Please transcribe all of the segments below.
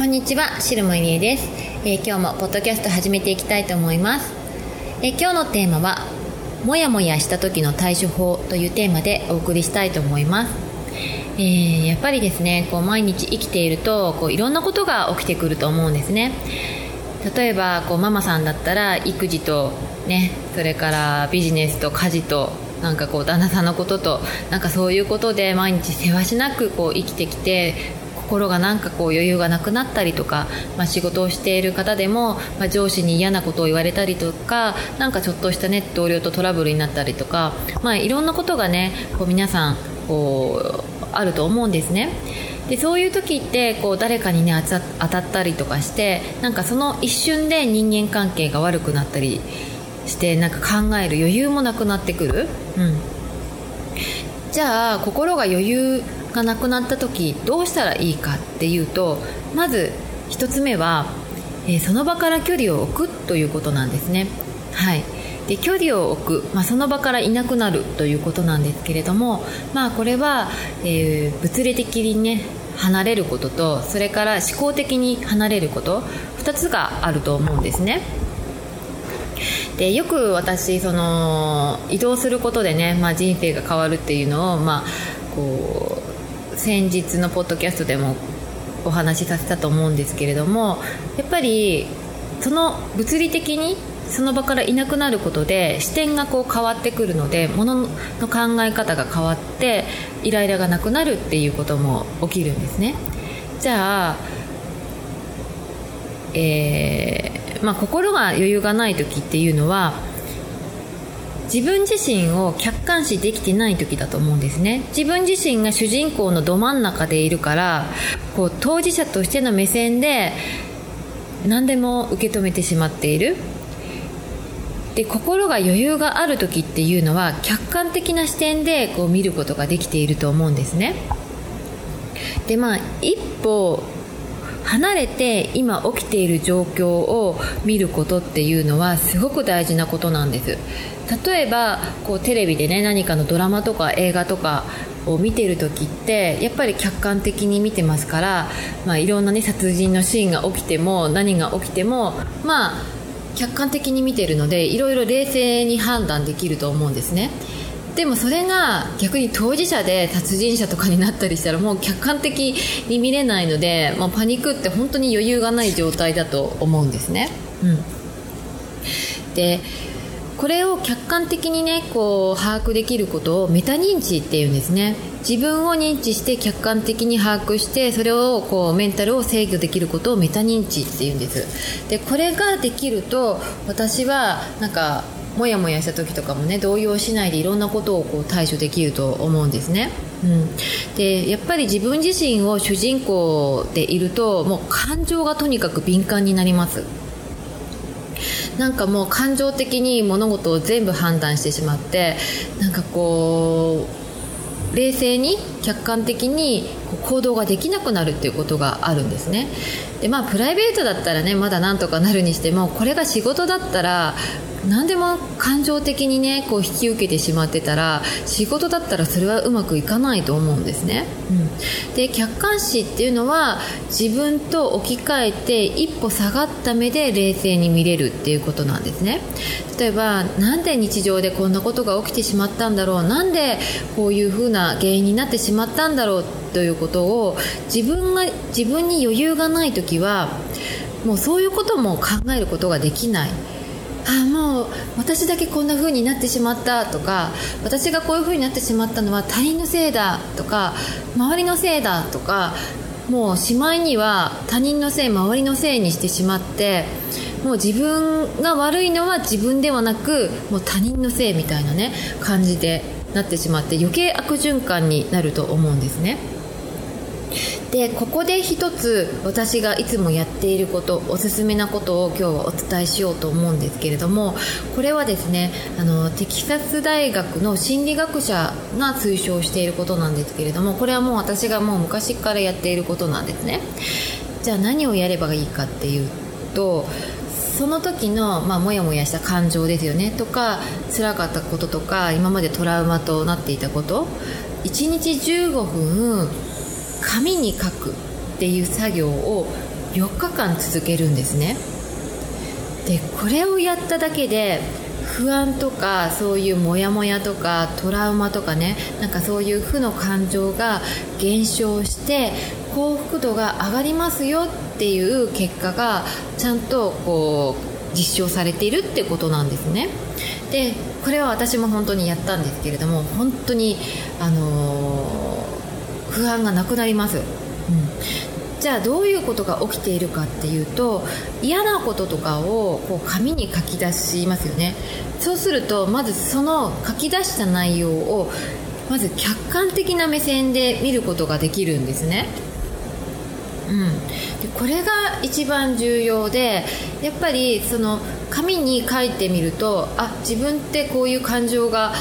こんにちは、白間入江です、えー、今日もポッドキャスト始めていきたいと思います、えー、今日のテーマはもやもやした時の対処法というテーマでお送りしたいと思います、えー、やっぱりですねこう毎日生きているとこういろんなことが起きてくると思うんですね。例えばこうママさんだったら育児とねそれからビジネスと家事となんかこう旦那さんのこととなんかそういうことで毎日せわしなくこう生きてきて心がなんかこう余裕がなくなったりとか、まあ、仕事をしている方でも、まあ、上司に嫌なことを言われたりとかなんかちょっとしたね同僚とトラブルになったりとか、まあ、いろんなことがねこう皆さんこうあると思うんですね。でそういう時ってこう誰かにね当たったりとかしてなんかその一瞬で人間関係が悪くなったりしてなんか考える余裕もなくなってくる、うん、じゃあ心が余裕がなくなった時どうしたらいいかっていうとまず1つ目は、えー、その場から距離を置くということなんですね。はい。で距離を置く、まあ、その場からいなくなるということなんですけれども、まあ、これは、えー、物理的にね離れることとそれから思考的に離れること2つがあると思うんですね。でよく私その移動することでね、まあ、人生が変わるっていうのを、まあ、こう先日のポッドキャストでもお話しさせたと思うんですけれどもやっぱりその物理的にその場からいなくなることで視点がこう変わってくるのでものの考え方が変わってイライラがなくなるっていうことも起きるんですね。じゃあ、えーまあ、心が余裕がない時っていうのは自分自身を客観視できてない時だと思うんですね。自分自身が主人公のど真ん中でいるからこう当事者としての目線で何でも受け止めてしまっている。で心が余裕がある時っていうのは客観的な視点でこう見ることができていると思うんですね。でまあ一歩離れて今起きている状況を見ることっていうのはすごく大事なことなんです。例えばこうテレビでね何かのドラマとか映画とかを見てる時ってやっぱり客観的に見てますから、まあ、いろんな、ね、殺人のシーンが起きても何が起きてもまあ客観的に見てるのでいろいろ冷静に判断できると思うんですね。でもそれが逆に当事者で殺人者とかになったりしたらもう客観的に見れないので、まあ、パニックって本当に余裕がない状態だと思うんですね。うん、でこれを客観的にねこう把握できることをメタ認知っていうんですね。自分を認知して客観的に把握してそれをこうメンタルを制御できることをメタ認知っていうんです。でこれができると私はなんかモヤモヤした時とかもね動揺しないでいろんなことをこう対処できると思うんですね、うん、でやっぱり自分自身を主人公でいるともう感情がとにかく敏感になります。なんかもう感情的に物事を全部判断してしまってなんかこう冷静に客観的に行動ができなくなるっていうことがあるんですね。でまあプライベートだったらねまだなんとかなるにしてもこれが仕事だったら何でも感情的にねこう引き受けてしまってたら仕事だったらそれはうまくいかないと思うんですね、うん、で客観視っていうのは自分と置き換えて一歩下がった目で冷静に見れるっていうことなんですね。例えばなんで日常でこんなことが起きてしまったんだろう？なんでこういうふうな原因になってしましまったんだろうということを自分が自分に余裕がない時はもうそういうことも考えることができない。あもう私だけこんな風になってしまったとか私がこういう風になってしまったのは他人のせいだとか周りのせいだとかもうしまいには他人のせい周りのせいにしてしまってもう自分が悪いのは自分ではなくもう他人のせいみたいなね感じで。なってしまって余計悪循環になると思うんですね。でここで一つ私がいつもやっていることおすすめなことを今日はお伝えしようと思うんですけれどもこれはですねあのテキサス大学の心理学者が推奨していることなんですけれどもこれはもう私がもう昔からやっていることなんですね。じゃあ何をやればいいかっていうとその時の、まあ、もやもやした感情ですよね。とか辛かったこととか今までトラウマとなっていたこと。1日15分紙に書くっていう作業を4日間続けるんですね。でこれをやっただけで不安とかそういうモヤモヤとかトラウマとかねなんかそういう負の感情が減少して幸福度が上がりますよっていう結果がちゃんとこう実証されているってことなんですね。でこれは私も本当にやったんですけれども本当にあのー、不安がなくなります、うん、じゃあどういうことが起きているかっていうと嫌なこととかをこう紙に書き出しますよね。そうするとまずその書き出した内容をまず客観的な目線で見ることができるんですね。うん、でこれが一番重要でやっぱりその紙に書いてみるとあ自分ってこういう感情が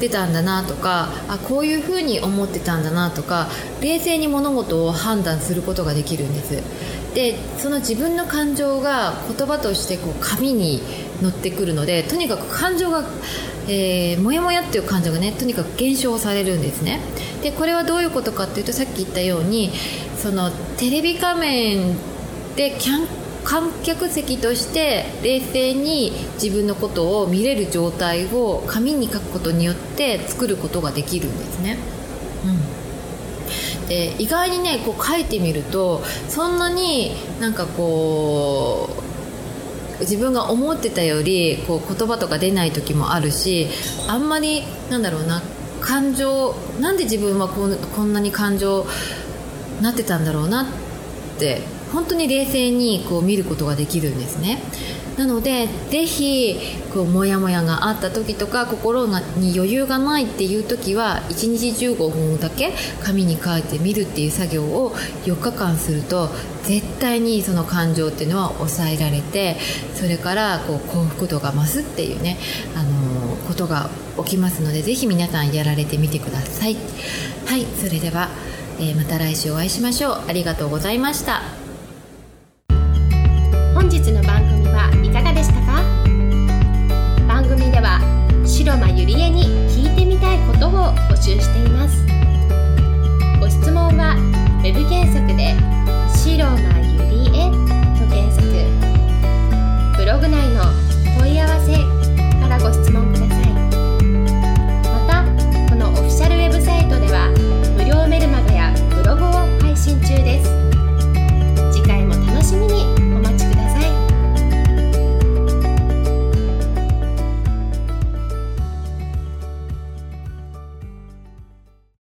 出たんだなとかあこういうふうに思ってたんだなとか冷静に物事を判断することができるんです。でその自分の感情が言葉としてこう紙に乗ってくるのでとにかく感情が、えー、モヤモヤっていう感情がねとにかく減少されるんですねでこれはどういうことかっていうとさっき言ったようにそのテレビ画面でキャン観客席として冷静に自分のことを見れる状態を紙に書くことによって作ることができるんですね。うん、で意外にねこう書いてみるとそんなになんかこう自分が思ってたよりこう言葉とか出ない時もあるしあんまりなんだろうな感情なんで自分はこんなに感情なってたんだろうなって本当に冷静にこう見ることができるんですね。なのでぜひこうモヤモヤがあった時とか心に余裕がないっていう時は1日15分だけ紙に書いてみるっていう作業を4日間すると絶対にその感情っていうのは抑えられてそれからこう幸福度が増すっていうね、あのー、ことが起きますのでぜひ皆さんやられてみてください。はいそれではえー、また来週お会いしましょう。ありがとうございました。本日の番組はいかがでしたか？番組では白間ゆりえに聞いてみたいことを募集しています。ご質問は web 検索で「白間ゆりえ」と検索。ブログ内の問い合わせからご質問